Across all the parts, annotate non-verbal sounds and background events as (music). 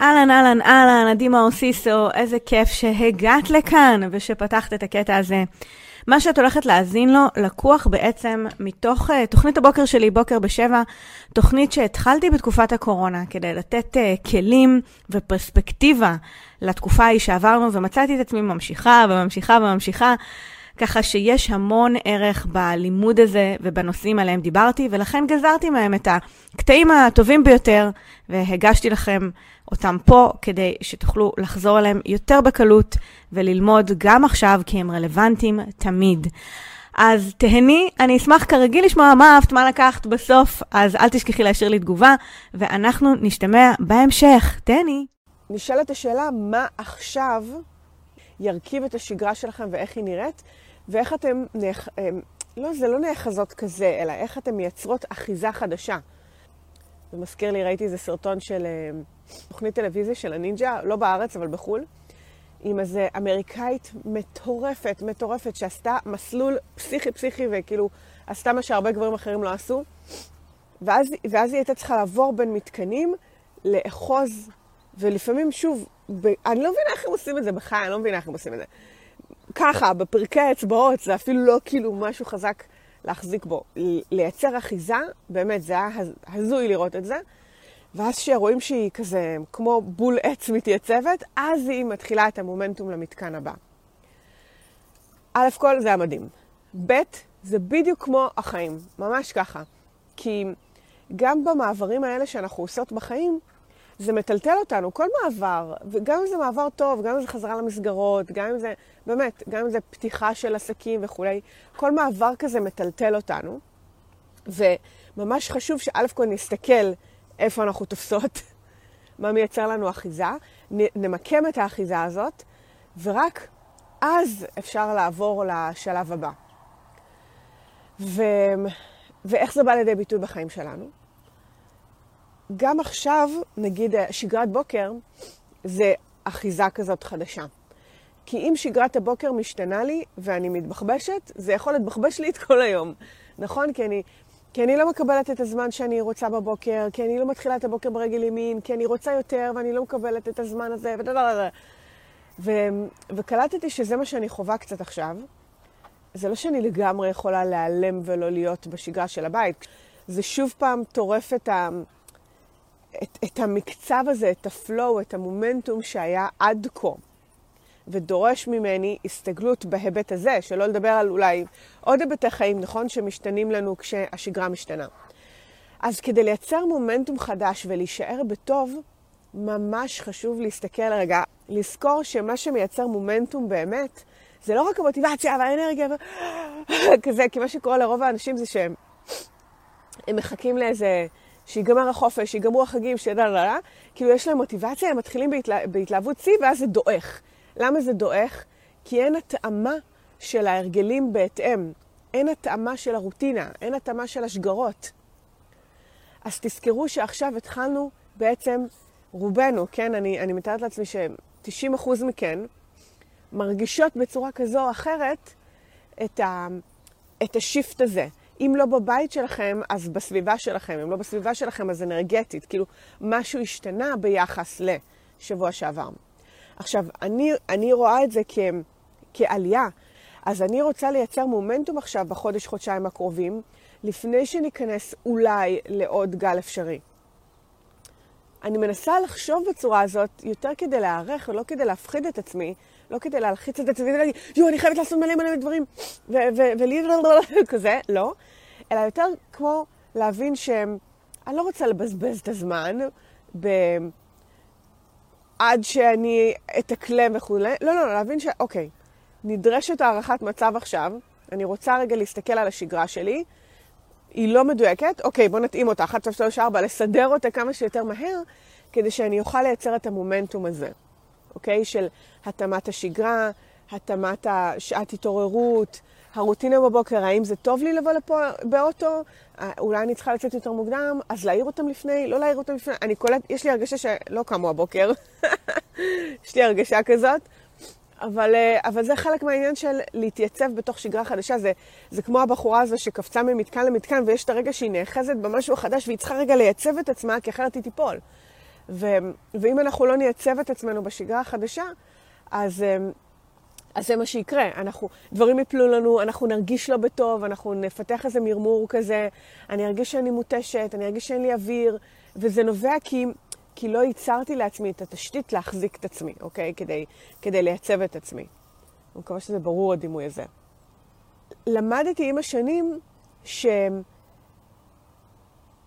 אהלן, אהלן, אהלן, עדי מאור סיסו, איזה כיף שהגעת לכאן ושפתחת את הקטע הזה. מה שאת הולכת להאזין לו לקוח בעצם מתוך uh, תוכנית הבוקר שלי, בוקר בשבע, תוכנית שהתחלתי בתקופת הקורונה כדי לתת uh, כלים ופרספקטיבה לתקופה ההיא שעברנו, ומצאתי את עצמי ממשיכה וממשיכה וממשיכה. ככה שיש המון ערך בלימוד הזה ובנושאים עליהם דיברתי, ולכן גזרתי מהם את הקטעים הטובים ביותר, והגשתי לכם אותם פה כדי שתוכלו לחזור אליהם יותר בקלות וללמוד גם עכשיו, כי הם רלוונטיים תמיד. אז תהני, אני אשמח כרגיל לשמוע מה אהבת, מה לקחת בסוף, אז אל תשכחי להשאיר לי תגובה, ואנחנו נשתמע בהמשך. תהני. נשאלת השאלה, מה עכשיו ירכיב את השגרה שלכם ואיך היא נראית? ואיך אתם, נאח... אמ, לא, זה לא נאחזות כזה, אלא איך אתן מייצרות אחיזה חדשה. זה מזכיר לי, ראיתי איזה סרטון של אמ, תוכנית טלוויזיה של הנינג'ה, לא בארץ, אבל בחו"ל, עם איזה אמריקאית מטורפת, מטורפת, שעשתה מסלול פסיכי-פסיכי, וכאילו עשתה מה שהרבה גברים אחרים לא עשו. ואז, ואז היא הייתה צריכה לעבור בין מתקנים, לאחוז, ולפעמים, שוב, ב... אני לא מבינה איך הם עושים את זה בחיי, אני לא מבינה איך הם עושים את זה. ככה, בפרקי האצבעות, זה אפילו לא כאילו משהו חזק להחזיק בו. לייצר אחיזה, באמת, זה היה הזוי לראות את זה. ואז כשרואים שהיא כזה כמו בול עץ מתייצבת, אז היא מתחילה את המומנטום למתקן הבא. א' כל זה היה מדהים. ב', זה בדיוק כמו החיים, ממש ככה. כי גם במעברים האלה שאנחנו עושות בחיים, זה מטלטל אותנו, כל מעבר, וגם אם זה מעבר טוב, גם אם זה חזרה למסגרות, גם אם זה, באמת, גם אם זה פתיחה של עסקים וכולי, כל מעבר כזה מטלטל אותנו. וממש חשוב שא' כל נסתכל איפה אנחנו תופסות, (laughs) מה מייצר לנו אחיזה, נמקם את האחיזה הזאת, ורק אז אפשר לעבור לשלב הבא. ו... ואיך זה בא לידי ביטוי בחיים שלנו? גם עכשיו, נגיד שגרת בוקר, זה אחיזה כזאת חדשה. כי אם שגרת הבוקר משתנה לי ואני מתבחבשת, זה יכול להתבחבש לי את כל היום. נכון? כי אני, כי אני לא מקבלת את הזמן שאני רוצה בבוקר, כי אני לא מתחילה את הבוקר ברגל ימין, כי אני רוצה יותר ואני לא מקבלת את הזמן הזה, ודבר ו... וקלטתי שזה מה שאני חווה קצת עכשיו. זה לא שאני לגמרי יכולה להיעלם ולא להיות בשגרה של הבית. זה שוב פעם טורף את ה... את, את המקצב הזה, את הפלואו, את המומנטום שהיה עד כה, ודורש ממני הסתגלות בהיבט הזה, שלא לדבר על אולי עוד היבטי חיים, נכון, שמשתנים לנו כשהשגרה משתנה. אז כדי לייצר מומנטום חדש ולהישאר בטוב, ממש חשוב להסתכל רגע, לזכור שמה שמייצר מומנטום באמת, זה לא רק המוטיבציה והאנרגיה וכזה, (gasps) כי מה שקורה לרוב האנשים זה שהם מחכים לאיזה... שיגמר החופש, שיגמרו החגים, שידע לה לה, כאילו יש להם מוטיבציה, הם מתחילים בהתלה, בהתלהבות שיא, ואז זה דועך. למה זה דועך? כי אין התאמה של ההרגלים בהתאם. אין התאמה של הרוטינה, אין התאמה של השגרות. אז תזכרו שעכשיו התחלנו בעצם, רובנו, כן, אני, אני מתארת לעצמי ש-90% מכן מרגישות בצורה כזו או אחרת את, ה, את השיפט הזה. אם לא בבית שלכם, אז בסביבה שלכם. אם לא בסביבה שלכם, אז אנרגטית. כאילו, משהו השתנה ביחס לשבוע שעבר. עכשיו, אני, אני רואה את זה כ, כעלייה. אז אני רוצה לייצר מומנטום עכשיו בחודש, חודשיים הקרובים, לפני שניכנס אולי לעוד גל אפשרי. אני מנסה לחשוב בצורה הזאת יותר כדי להיערך ולא כדי להפחיד את עצמי, לא כדי להלחיץ את עצמי ולהגיד, יואו, אני חייבת לעשות מלא מלא דברים, ולי כזה, לא. אלא יותר כמו להבין שאני לא רוצה לבזבז את הזמן ב... עד שאני אתאקלם וכולי. לא, לא, לא, להבין ש... אוקיי, נדרשת הערכת מצב עכשיו, אני רוצה רגע להסתכל על השגרה שלי, היא לא מדויקת, אוקיי, בוא נתאים אותה, 1, 2, 3, 4, לסדר אותה כמה שיותר מהר, כדי שאני אוכל לייצר את המומנטום הזה. אוקיי? של התאמת השגרה, התאמת שעת התעוררות, הרוטינה בבוקר, האם זה טוב לי לבוא לפה באוטו? אה, אולי אני צריכה לצאת יותר מוקדם, אז להעיר אותם לפני, לא להעיר אותם לפני. אני קולט, יש לי הרגשה שלא קמו הבוקר, (laughs) יש לי הרגשה כזאת. אבל, אה, אבל זה חלק מהעניין של להתייצב בתוך שגרה חדשה. זה, זה כמו הבחורה הזו שקפצה ממתקן למתקן, ויש את הרגע שהיא נאחזת במשהו החדש, והיא צריכה רגע לייצב את עצמה, כי אחרת היא תיפול. ו, ואם אנחנו לא נייצב את עצמנו בשגרה החדשה, אז, אה, אז זה מה שיקרה. אנחנו, דברים יפלו לנו, אנחנו נרגיש לא בטוב, אנחנו נפתח איזה מרמור כזה, אני ארגיש שאני מותשת, אני ארגיש שאין לי אוויר, וזה נובע כי, כי לא ייצרתי לעצמי את התשתית להחזיק את עצמי, אוקיי? כדי, כדי לייצב את עצמי. אני מקווה שזה ברור הדימוי הזה. למדתי עם השנים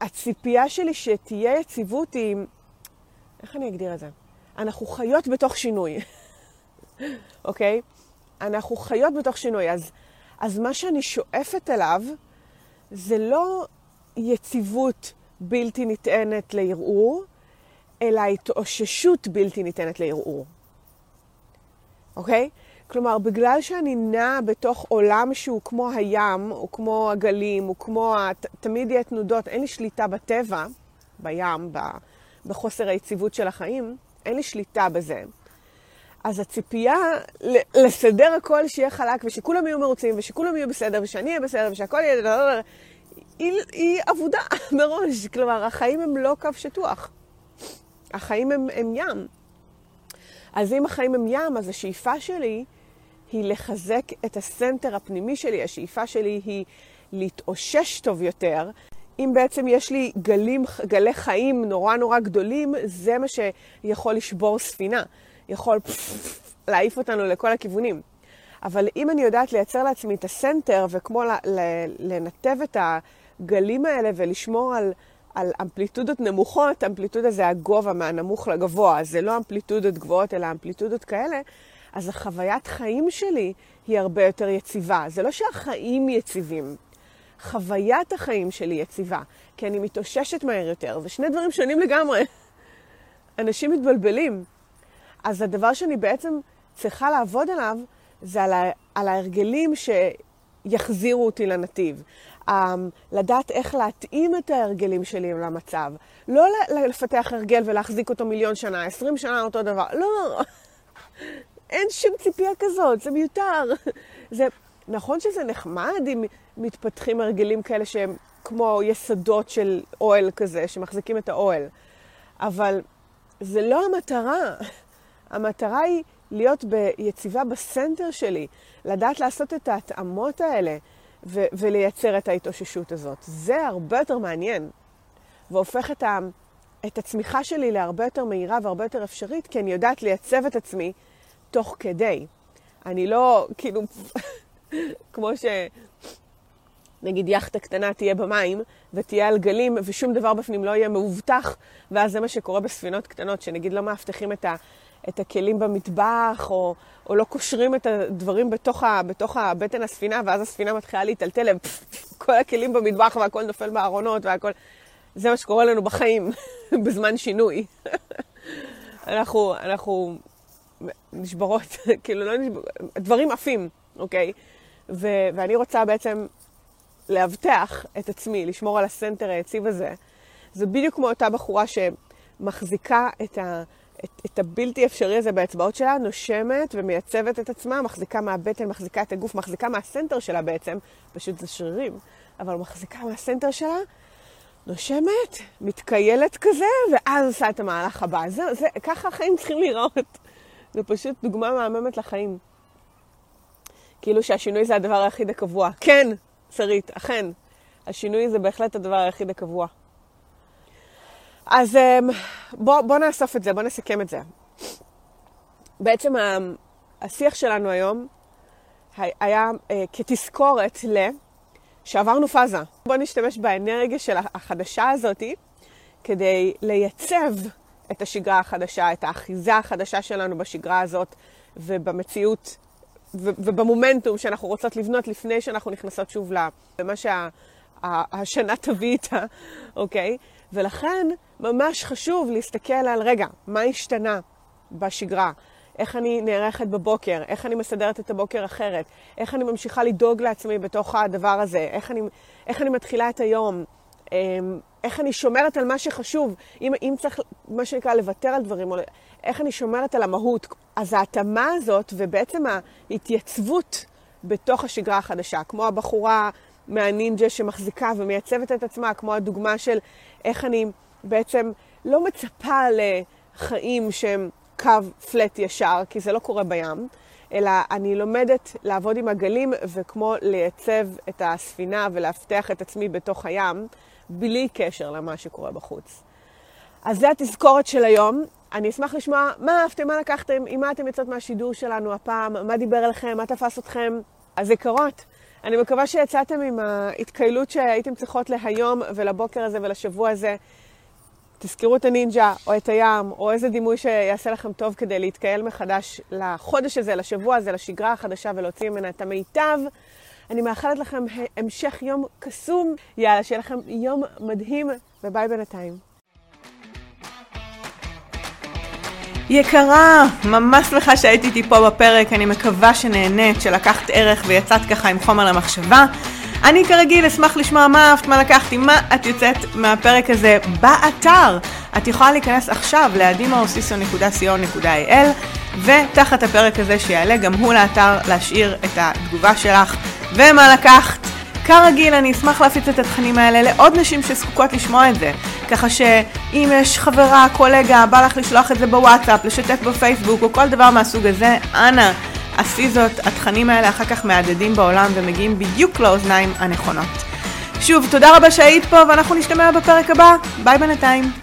שהציפייה שלי שתהיה יציבות היא, איך אני אגדיר את זה? אנחנו חיות בתוך שינוי, (laughs) אוקיי? אנחנו חיות בתוך שינוי. אז, אז מה שאני שואפת אליו זה לא יציבות בלתי ניתנת לערעור, אלא התאוששות בלתי ניתנת לערעור. אוקיי? כלומר, בגלל שאני נעה בתוך עולם שהוא כמו הים, או כמו הגלים, או כמו... ת, תמיד יהיה תנודות, אין לי שליטה בטבע, בים, ב, בחוסר היציבות של החיים, אין לי שליטה בזה. אז הציפייה לסדר הכל שיהיה חלק, ושכולם יהיו מרוצים, ושכולם יהיו בסדר, ושאני אהיה בסדר, ושהכל יהיה... היא, היא עבודה (laughs) מראש. כלומר, החיים הם לא קו שטוח. החיים הם, הם ים. אז אם החיים הם ים, אז השאיפה שלי היא לחזק את הסנטר הפנימי שלי. השאיפה שלי היא להתאושש טוב יותר. אם בעצם יש לי גלים, גלי חיים נורא נורא גדולים, זה מה שיכול לשבור ספינה. יכול להעיף אותנו לכל הכיוונים. אבל אם אני יודעת לייצר לעצמי את הסנטר, וכמו לנתב את הגלים האלה ולשמור על, על אמפליטודות נמוכות, אמפליטודה זה הגובה מהנמוך לגבוה, זה לא אמפליטודות גבוהות, אלא אמפליטודות כאלה, אז החוויית חיים שלי היא הרבה יותר יציבה. זה לא שהחיים יציבים, חוויית החיים שלי יציבה, כי אני מתאוששת מהר יותר. זה שני דברים שונים לגמרי. אנשים מתבלבלים. אז הדבר שאני בעצם צריכה לעבוד עליו, זה על, ה, על ההרגלים שיחזירו אותי לנתיב. Um, לדעת איך להתאים את ההרגלים שלי למצב. לא לפתח הרגל ולהחזיק אותו מיליון שנה, עשרים שנה אותו דבר. לא, (laughs) אין שום ציפייה כזאת, זה מיותר. (laughs) זה, נכון שזה נחמד אם מתפתחים הרגלים כאלה שהם כמו יסודות של אוהל כזה, שמחזיקים את האוהל, אבל זה לא המטרה. (laughs) המטרה היא להיות ביציבה בסנטר שלי, לדעת לעשות את ההתאמות האלה ו- ולייצר את ההתאוששות הזאת. זה הרבה יותר מעניין, והופך את, ה- את הצמיחה שלי להרבה יותר מהירה והרבה יותר אפשרית, כי אני יודעת לייצב את עצמי תוך כדי. אני לא, כאילו, (laughs) כמו ש... נגיד יאכטה קטנה תהיה במים ותהיה על גלים ושום דבר בפנים לא יהיה מאובטח, ואז זה מה שקורה בספינות קטנות, שנגיד לא מאבטחים את, ה, את הכלים במטבח, או, או לא קושרים את הדברים בתוך, ה, בתוך הבטן הספינה, ואז הספינה מתחילה להיטלטל, כל הכלים במטבח והכל נופל בארונות והכל... זה מה שקורה לנו בחיים (laughs) בזמן שינוי. (laughs) אנחנו, אנחנו נשברות, (laughs) כאילו לא נשברות, דברים עפים, אוקיי? ו- ואני רוצה בעצם לאבטח את עצמי, לשמור על הסנטר היציב הזה. זה בדיוק כמו אותה בחורה שמחזיקה את, ה- את, את הבלתי אפשרי הזה באצבעות שלה, נושמת ומייצבת את עצמה, מחזיקה מהבטן, מחזיקה את הגוף, מחזיקה מהסנטר שלה בעצם, פשוט זה שרירים, אבל מחזיקה מהסנטר שלה, נושמת, מתקיילת כזה, ואז עושה את המהלך הבא. זה, זה, ככה החיים צריכים להיראות. זה פשוט דוגמה מהממת לחיים. כאילו שהשינוי זה הדבר היחיד הקבוע. כן, שרית, אכן. השינוי זה בהחלט הדבר היחיד הקבוע. אז אמ, בוא, בוא נאסוף את זה, בוא נסכם את זה. בעצם השיח שלנו היום היה אה, כתזכורת ל... שעברנו פאזה. בוא נשתמש באנרגיה של החדשה הזאתי כדי לייצב את השגרה החדשה, את האחיזה החדשה שלנו בשגרה הזאת ובמציאות ובמומנטום שאנחנו רוצות לבנות לפני שאנחנו נכנסות שוב למה שהשנה תביא איתה, אוקיי? ולכן ממש חשוב להסתכל על, רגע, מה השתנה בשגרה? איך אני נערכת בבוקר, איך אני מסדרת את הבוקר אחרת, איך אני ממשיכה לדאוג לעצמי בתוך הדבר הזה, איך אני, איך אני מתחילה את היום, אמ, איך אני שומרת על מה שחשוב, אם, אם צריך, מה שנקרא, לוותר על דברים, איך אני שומרת על המהות. אז ההתאמה הזאת, ובעצם ההתייצבות בתוך השגרה החדשה, כמו הבחורה מהנינג'ה שמחזיקה ומייצבת את עצמה, כמו הדוגמה של איך אני בעצם לא מצפה לחיים שהם קו פלט ישר, כי זה לא קורה בים, אלא אני לומדת לעבוד עם הגלים וכמו לייצב את הספינה ולהבטח את עצמי בתוך הים, בלי קשר למה שקורה בחוץ. אז זה התזכורת של היום. אני אשמח לשמוע מה אהבתם, מה לקחתם, עם מה אתם יוצאות מהשידור שלנו הפעם, מה דיבר אליכם, מה תפס אתכם. הזיכרות. אני מקווה שיצאתם עם ההתקהלות שהייתם צריכות להיום ולבוקר הזה ולשבוע הזה. תזכרו את הנינג'ה, או את הים, או איזה דימוי שיעשה לכם טוב כדי להתקהל מחדש לחודש הזה, לשבוע הזה, לשגרה החדשה, ולהוציא ממנה את המיטב. אני מאחלת לכם המשך יום קסום. יאללה, שיהיה לכם יום מדהים, וביי בינתיים. יקרה, ממש שמחה שהייתי איתי פה בפרק, אני מקווה שנהנית, שלקחת ערך ויצאת ככה עם חומר למחשבה. אני כרגיל אשמח לשמוע מה אהבת, מה לקחתי, מה את יוצאת מהפרק הזה באתר. את יכולה להיכנס עכשיו ל-adimaosiso.co.il ותחת הפרק הזה שיעלה גם הוא לאתר להשאיר את התגובה שלך ומה לקחת. כרגיל, אני אשמח להפיץ את התכנים האלה לעוד נשים שזקוקות לשמוע את זה. ככה שאם יש חברה, קולגה, בא לך לשלוח את זה בוואטסאפ, לשתף בפייסבוק או כל דבר מהסוג הזה, אנא, עשי זאת. התכנים האלה אחר כך מהדהדים בעולם ומגיעים בדיוק לאוזניים הנכונות. שוב, תודה רבה שהיית פה ואנחנו נשתמע בפרק הבא. ביי בינתיים.